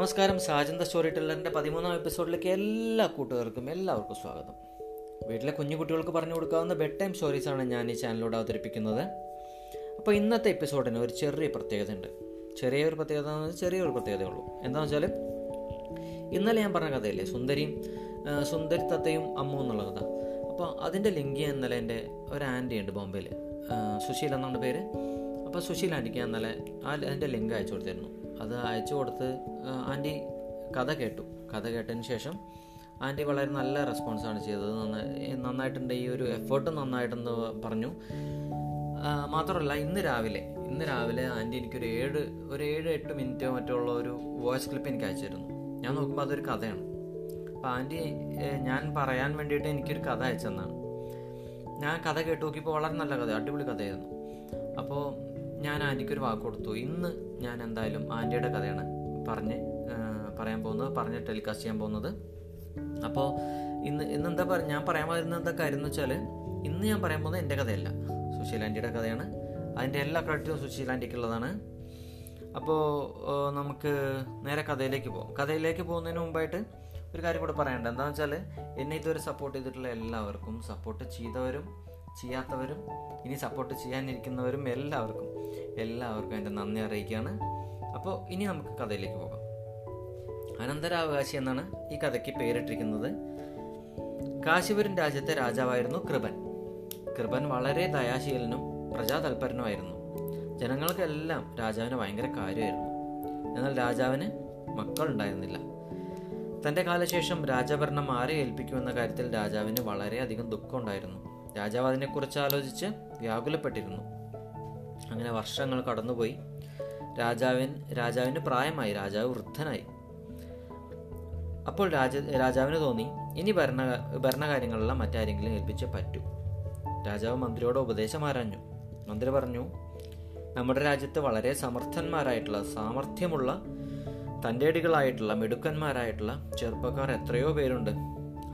നമസ്കാരം. സാജന്ത സ്റ്റോറി ടെല്ലറിന്റെ പതിമൂന്നാം എപ്പിസോഡിലേക്ക് എല്ലാ കൂട്ടുകാർക്കും എല്ലാവർക്കും സ്വാഗതം. വീട്ടിലെ കുഞ്ഞു കുട്ടികൾക്ക് പറഞ്ഞു കൊടുക്കാവുന്ന ബെഡ് ടൈം സ്റ്റോറീസാണ് ഞാൻ ഈ ചാനലിലൂടെ അവതരിപ്പിക്കുന്നത്. അപ്പോൾ ഇന്നത്തെ എപ്പിസോഡിന് ഒരു ചെറിയ പ്രത്യേകത ഉണ്ട് ചെറിയൊരു പ്രത്യേകത എന്ന് വെച്ചാൽ ചെറിയൊരു പ്രത്യേകതയുള്ളൂ. എന്താണെന്ന് വെച്ചാൽ ഇന്നലെ ഞാൻ പറഞ്ഞ കഥയില്ലേ സുന്ദരിയും സുന്ദരി തത്തയും അമ്മ എന്നുള്ള കഥ. അപ്പോൾ അതിന്റെ ലിങ്ക് ഇന്നലെ എന്റെ ഒരു ആന്റി ഉണ്ട് ബോംബെയിൽ സുശീൽ എന്നാണ് പേര്. അപ്പോൾ സുശീൽ ആന്റിക്ക് ഞാൻ ഇന്നലെ ആ അതിന്റെ ലിങ്ക് അയച്ചു കൊടുത്തിരുന്നു. അത് അയച്ചു കൊടുത്ത് ആന്റി കഥ കേട്ടു. കഥ കേട്ടതിന് ശേഷം ആന്റി വളരെ നല്ല റെസ്പോൺസാണ് ചെയ്തത്. നന്നായി നന്നായിട്ടുണ്ട് ഈ ഒരു എഫേർട്ട് നന്നായിട്ടെന്ന് പറഞ്ഞു. മാത്രമല്ല ഇന്ന് രാവിലെ ഇന്ന് രാവിലെ ആന്റി എനിക്കൊരു ഏഴ് ഒരു ഏഴ് എട്ട് മിനിറ്റോ മറ്റോ ഉള്ള ഒരു വോയിസ് ക്ലിപ്പ് എനിക്ക് അയച്ചിരുന്നു ഞാൻ നോക്കുമ്പോൾ അതൊരു കഥയാണ്. അപ്പോൾ ആന്റി ഞാൻ പറയാൻ വേണ്ടിയിട്ട് എനിക്കൊരു കഥ അയച്ചെന്നാണ് ഞാൻ കഥ കേട്ട് നോക്കിയപ്പോൾ വളരെ നല്ല കഥ അടിപൊളി കഥയായിരുന്നു. അപ്പോൾ ഞാൻ ആന്റിക്കൊരു വാക്ക് കൊടുത്തു. ഇന്ന് ഞാൻ എന്തായാലും ആന്റിയുടെ കഥയാണ് പറഞ്ഞ് പറയാൻ പോകുന്നത് പറഞ്ഞ് ടെലികാസ്റ്റ് ചെയ്യാൻ പോകുന്നത്. അപ്പോൾ ഇന്ന് ഇന്ന് എന്താ പറയുക ഞാൻ പറയാൻ വരുന്ന എന്താ കാര്യം എന്ന് വെച്ചാൽ ഇന്ന് ഞാൻ പറയാൻ പോകുന്നത് എന്റെ കഥയല്ല. സുശീൽ ആന്റിയുടെ കഥയാണ്. അതിന്റെ എല്ലാ ക്രെഡിറ്റും സുശീൽ ആന്റിക്കുള്ളതാണ് അപ്പോൾ നമുക്ക് നേരെ കഥയിലേക്ക് പോകാം കഥയിലേക്ക് പോകുന്നതിന് മുമ്പായിട്ട് ഒരു കാര്യം കൂടെ പറയണ്ട എന്താണെന്ന് വെച്ചാൽ എന്നെ ഇതുവരെ സപ്പോർട്ട് ചെയ്തിട്ടുള്ള എല്ലാവർക്കും സപ്പോർട്ട് ചെയ്തവരും ചെയ്യാത്തവരും ഇനി സപ്പോർട്ട് ചെയ്യാനിരിക്കുന്നവരും എല്ലാവർക്കും എല്ലാവർക്കും എന്റെ നന്ദി അറിയിക്കുകയാണ്. അപ്പോൾ ഇനി നമുക്ക് കഥയിലേക്ക് പോകാം. അനന്തരാവകാശി എന്നാണ് ഈ കഥയ്ക്ക് പേരിട്ടിരിക്കുന്നത്. കാശിപുരം രാജ്യത്തെ രാജാവായിരുന്നു കൃപൻ. കൃപൻ വളരെ ദയാശീലനും പ്രജാതൽപരനുമായിരുന്നു. ജനങ്ങൾക്കെല്ലാം രാജാവിന് ഭയങ്കര കാര്യമായിരുന്നു. എന്നാൽ രാജാവിന് മക്കളുണ്ടായിരുന്നില്ല. തന്റെ കാലശേഷം രാജഭരണം ആരെ ഏൽപ്പിക്കുമെന്ന കാര്യത്തിൽ രാജാവിന് വളരെയധികം ദുഃഖമുണ്ടായിരുന്നു. രാജാവ് അതിനെക്കുറിച്ച് ആലോചിച്ച് വ്യാകുലപ്പെട്ടിരുന്നു. അങ്ങനെ വർഷങ്ങൾ കടന്നുപോയി. രാജാവിൻ രാജാവിന് പ്രായമായി. രാജാവ് വൃദ്ധനായി. അപ്പോൾ രാജ രാജാവിന് തോന്നി ഇനി ഭരണ ഭരണകാര്യങ്ങളെല്ലാം മറ്റാരെങ്കിലും ഏൽപ്പിച്ച് പറ്റൂ. രാജാവ് മന്ത്രിയോട് ഉപദേശം ആരാഞ്ഞു. മന്ത്രി പറഞ്ഞു നമ്മുടെ രാജ്യത്ത് വളരെ സമർത്ഥന്മാരായിട്ടുള്ള സാമർഥ്യമുള്ള തന്റെടികളായിട്ടുള്ള മിടുക്കന്മാരായിട്ടുള്ള ചെറുപ്പക്കാർ എത്രയോ പേരുണ്ട്.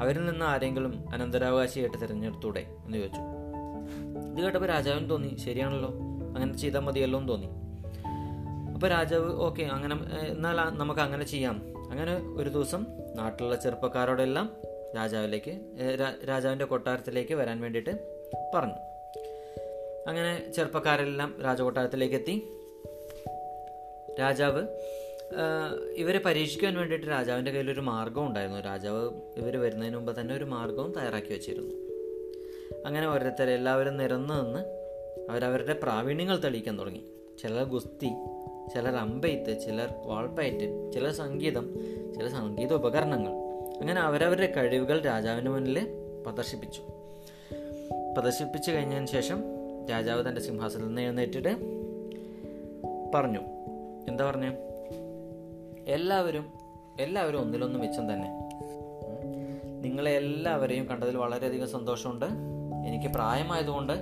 അവരിൽ നിന്ന് ആരെങ്കിലും അനന്തരാവകാശിയായിട്ട് തിരഞ്ഞെടുത്തൂടെ എന്ന് ചോദിച്ചു. ഇത് കേട്ടപ്പോൾ രാജാവിന് തോന്നി ശരിയാണല്ലോ അങ്ങനെ ചെയ്താൽ മതിയല്ലോ എന്ന് തോന്നി. അപ്പോൾ രാജാവ് ഓക്കെ അങ്ങനെ എന്നാൽ നമുക്ക് അങ്ങനെ ചെയ്യാം. അങ്ങനെ ഒരു ദിവസം നാട്ടിലുള്ള ചെറുപ്പക്കാരോടെല്ലാം രാജാവിലേക്ക് രാജാവിന്റെ കൊട്ടാരത്തിലേക്ക് വരാൻ വേണ്ടിയിട്ട് പറഞ്ഞു. അങ്ങനെ ചെറുപ്പക്കാരെല്ലാം രാജകൊട്ടാരത്തിലേക്ക് എത്തി. രാജാവ് ഇവരെ പരീക്ഷിക്കാൻ വേണ്ടിയിട്ട് രാജാവിന്റെ കയ്യിൽ ഒരു മാർഗം ഉണ്ടായിരുന്നു. രാജാവ് ഇവർ വരുന്നതിന് മുമ്പ് തന്നെ ഒരു മാർഗവും തയ്യാറാക്കി വെച്ചിരുന്നു. അങ്ങനെ ഓരോരുത്തർ എല്ലാവരും നിരന്ന് നിന്ന് അവരവരുടെ പ്രാവീണ്യങ്ങൾ തെളിയിക്കാൻ തുടങ്ങി. ചിലർ ഗുസ്തി ചിലർ അമ്പെയ്ത്ത് ചിലർ വാൾപ്പയറ്റ് ചിലർ സംഗീതം ചില സംഗീത ഉപകരണങ്ങൾ. അങ്ങനെ അവരവരുടെ കഴിവുകൾ രാജാവിന് മുന്നിൽ പ്രദർശിപ്പിച്ചു. പ്രദർശിപ്പിച്ചു കഴിഞ്ഞതിന് ശേഷം രാജാവ് തന്റെ സിംഹാസനത്തിൽ നിന്ന് എഴുന്നേറ്റിട്ട് പറഞ്ഞു. എന്താ പറഞ്ഞു? എല്ലാവരും എല്ലാവരും ഒന്നിലൊന്ന് മിച്ചം തന്നെ. നിങ്ങളെ എല്ലാവരെയും കണ്ടതിൽ വളരെയധികം സന്തോഷമുണ്ട്. എനിക്ക് പ്രായമായതുകൊണ്ട്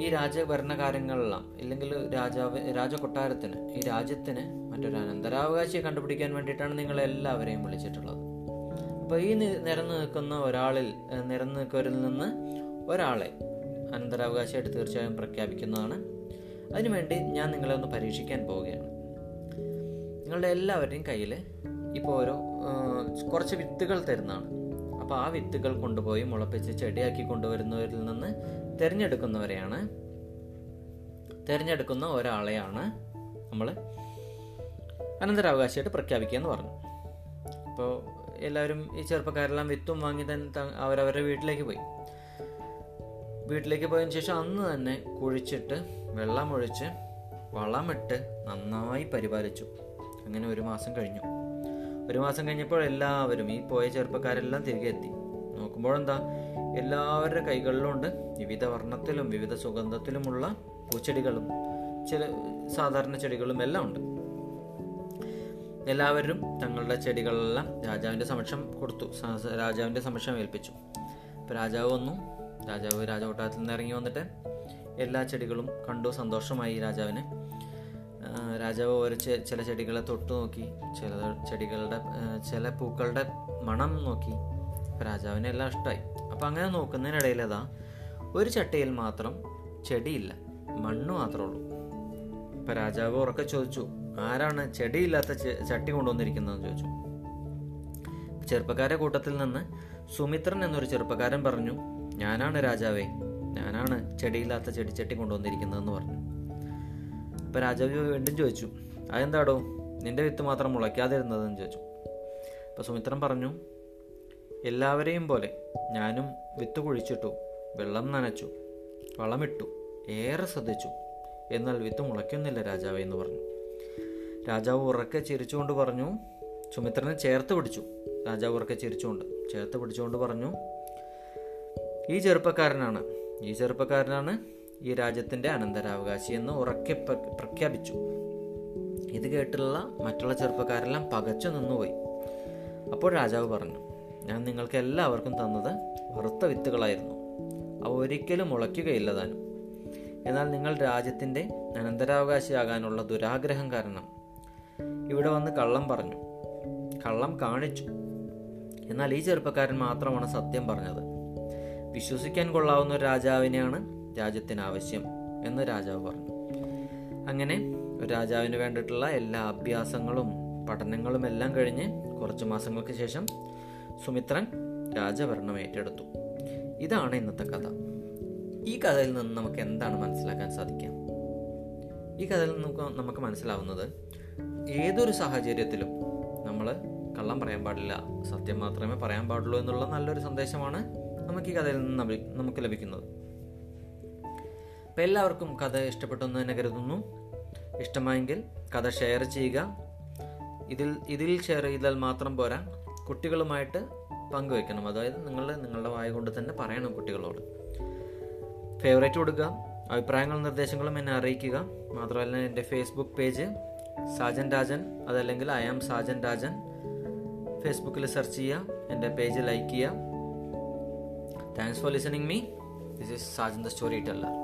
ഈ രാജഭരണകാര്യങ്ങളെല്ലാം ഇല്ലെങ്കിൽ രാജാവ് രാജകൊട്ടാരത്തിന് ഈ രാജ്യത്തിന് മറ്റൊരു അനന്തരാവകാശിയെ കണ്ടുപിടിക്കാൻ വേണ്ടിയിട്ടാണ് നിങ്ങളെല്ലാവരെയും വിളിച്ചിട്ടുള്ളത്. അപ്പോൾ ഈ നിരന്നു നിൽക്കുന്ന ഒരാളിൽ നിരന്ന് നിൽക്കുന്നവരിൽ നിന്ന് ഒരാളെ അനന്തരാവകാശിയായിട്ട് തീർച്ചയായും പ്രഖ്യാപിക്കുന്നതാണ്. അതിനുവേണ്ടി ഞാൻ നിങ്ങളെ ഒന്ന് പരീക്ഷിക്കാൻ പോവുകയാണ്. നിങ്ങളുടെ എല്ലാവരുടെയും കയ്യിൽ ഇപ്പോൾ ഓരോ കുറച്ച് വിത്തുകൾ തരുന്നതാണ്. അപ്പോൾ ആ വിത്തുകൾ കൊണ്ടുപോയി മുളപ്പിച്ച് ചെടിയാക്കി കൊണ്ടുവരുന്നവരിൽ നിന്ന് തിരഞ്ഞെടുക്കുന്നവരെയാണ് തിരഞ്ഞെടുക്കുന്ന ഒരാളെയാണ് നമ്മൾ അനന്തരാവകാശിയായിട്ട് പ്രഖ്യാപിക്കുക എന്ന് പറഞ്ഞു. അപ്പോൾ എല്ലാവരും ഈ ചെറുപ്പക്കാരെല്ലാം വിത്തും വാങ്ങി തന്നെ അവരവരുടെ വീട്ടിലേക്ക് പോയി. വീട്ടിലേക്ക് പോയതിന് ശേഷം അന്ന് തന്നെ കുഴിച്ചിട്ട് വെള്ളമൊഴിച്ച് വളമിട്ട് നന്നായി പരിപാലിച്ചു. അങ്ങനെ ഒരു മാസം കഴിഞ്ഞു. ഒരു മാസം കഴിഞ്ഞപ്പോൾ എല്ലാവരും ഈ പോയ ചെറുപ്പക്കാരെല്ലാം തിരികെ എത്തി. നോക്കുമ്പോൾ എന്താ എല്ലാവരുടെ കൈകളിലുണ്ട് വിവിധ വർണത്തിലും വിവിധ സുഗന്ധത്തിലുമുള്ള പൂച്ചെടികളും ചില സാധാരണ ചെടികളും എല്ലാം ഉണ്ട്. എല്ലാവരും തങ്ങളുടെ ചെടികളെല്ലാം രാജാവിന്റെ സമക്ഷം കൊടുത്തു. രാജാവിന്റെ സമക്ഷം ഏൽപ്പിച്ചു. അപ്പോൾ രാജാവ് വന്നു. രാജാവ് രാജകൊട്ടാരത്തിൽ നിന്ന് ഇറങ്ങി വന്നിട്ട് എല്ലാ ചെടികളും കണ്ടു. സന്തോഷമായി രാജാവിന്. രാജാവ് ഓരോ ചില ചെടികളെ തൊട്ടു നോക്കി ചില ചെടികളുടെ ചില പൂക്കളുടെ മണം നോക്കി. രാജാവിന് എല്ലാം ഇഷ്ടമായി അപ്പം അങ്ങനെ നോക്കുന്നതിനിടയിൽ അതാ ഒരു ചട്ടയിൽ മാത്രം ചെടിയില്ല മണ്ണ് മാത്രമേ ഉള്ളൂ. ഇപ്പം രാജാവ് ഉറക്കെ ചോദിച്ചു ആരാണ് ചെടിയില്ലാത്ത ചട്ടി കൊണ്ടുവന്നിരിക്കുന്നതെന്ന് ചോദിച്ചു. ചെറുപ്പക്കാരെ കൂട്ടത്തിൽ നിന്ന് സുമിത്രൻ എന്നൊരു ചെറുപ്പക്കാരൻ പറഞ്ഞു ഞാനാണ് രാജാവേ ഞാനാണ് ചെടിയില്ലാത്ത ചെടിച്ചട്ടി കൊണ്ടുവന്നിരിക്കുന്നതെന്ന് പറഞ്ഞു. അപ്പോൾ രാജാവ് വീണ്ടും ചോദിച്ചു അതെന്താടോ? നിന്റെ വിത്ത് മാത്രം മുളയ്ക്കാതിരുന്നതെന്ന് ചോദിച്ചു. അപ്പോൾ സുമിത്രൻ പറഞ്ഞു എല്ലാവരെയും പോലെ ഞാനും വിത്ത് കുഴിച്ചിട്ടു വെള്ളം നനച്ചു വളമിട്ടു ഏറെ ശ്രദ്ധിച്ചു. എന്നാൽ വിത്ത് മുളയ്ക്കുന്നില്ല രാജാവേ എന്ന് പറഞ്ഞു. രാജാവ് ഉറക്കെ ചിരിച്ചുകൊണ്ട് പറഞ്ഞു സുമിത്രനെ ചേർത്ത് പിടിച്ചു. രാജാവ് ഉറക്കെ ചിരിച്ചുകൊണ്ട് ചേർത്ത് പിടിച്ചുകൊണ്ട് പറഞ്ഞു ഈ ചെറുപ്പക്കാരനാണ് ഈ ചെറുപ്പക്കാരനാണ് ഈ രാജ്യത്തിന്റെ അനന്തരാവകാശി എന്ന് ഉറക്കെ പ്രഖ്യാപിച്ചു. ഇത് കേട്ടുള്ള മറ്റുള്ള ചെറുപ്പക്കാരെല്ലാം പകച്ചു നിന്നുപോയി. അപ്പോൾ രാജാവ് പറഞ്ഞു ഞാൻ നിങ്ങൾക്ക് എല്ലാവർക്കും തന്നത് വറുത്ത വിത്തുകളായിരുന്നു. അവ ഒരിക്കലും മുളയ്ക്കുകയില്ല താനും. എന്നാൽ നിങ്ങൾ രാജ്യത്തിന്റെ അനന്തരാവകാശിയാകാനുള്ള ദുരാഗ്രഹം കാരണം ഇവിടെ വന്ന് കള്ളം പറഞ്ഞു. കള്ളം കാണിച്ചു. എന്നാൽ ഈ ചെറുപ്പക്കാരൻ മാത്രമാണ് സത്യം പറഞ്ഞത്. വിശ്വസിക്കാൻ കൊള്ളാവുന്ന ഒരു രാജാവിനെയാണ് രാജ്യത്തിന് ആവശ്യം എന്ന് രാജാവ് പറഞ്ഞു. അങ്ങനെ രാജാവിന് വേണ്ടിയിട്ടുള്ള എല്ലാ അഭ്യാസങ്ങളും പഠനങ്ങളും എല്ലാം കഴിഞ്ഞ് കുറച്ച് മാസങ്ങൾക്ക് ശേഷം സുമിത്രൻ രാജഭരണം ഏറ്റെടുത്തു. ഇതാണ് ഇന്നത്തെ കഥ. ഈ കഥയിൽ നിന്ന് നമുക്ക് എന്താണ് മനസ്സിലാക്കാൻ സാധിക്കുക? ഈ കഥയിൽ നിന്ന് നമുക്ക് മനസ്സിലാവുന്നത് ഏതൊരു സാഹചര്യത്തിലും നമ്മൾ കള്ളം പറയാൻ പാടില്ല സത്യം മാത്രമേ പറയാൻ പാടുള്ളൂ എന്നുള്ള നല്ലൊരു സന്ദേശമാണ് നമുക്ക് ഈ കഥയിൽ നിന്ന് നമുക്ക് ലഭിക്കുന്നത്. അപ്പം എല്ലാവർക്കും കഥ ഇഷ്ടപ്പെട്ടു എന്ന് തന്നെ കരുതുന്നു. ഇഷ്ടമായെങ്കിൽ കഥ ഷെയർ ചെയ്യുക. ഇതിൽ ഇതിൽ ഷെയർ ചെയ്താൽ മാത്രം പോരാ. കുട്ടികളുമായിട്ട് പങ്കുവെക്കണം അതായത് നിങ്ങൾ നിങ്ങളുടെ വായ കൊണ്ട് തന്നെ പറയണം കുട്ടികളോട്. ഫേവറേറ്റ് കൊടുക്കുക അഭിപ്രായങ്ങളും നിർദ്ദേശങ്ങളും എന്നെ അറിയിക്കുക. മാത്രമല്ല എന്റെ ഫേസ്ബുക്ക് പേജ് സാജൻ രാജൻ അതല്ലെങ്കിൽ ഐ ആം സാജൻ രാജൻ. ഫേസ്ബുക്കിൽ സെർച്ച് ചെയ്യുക. എന്റെ പേജ് ലൈക്ക് ചെയ്യുക. Thanks for listening me this is Sajan the story teller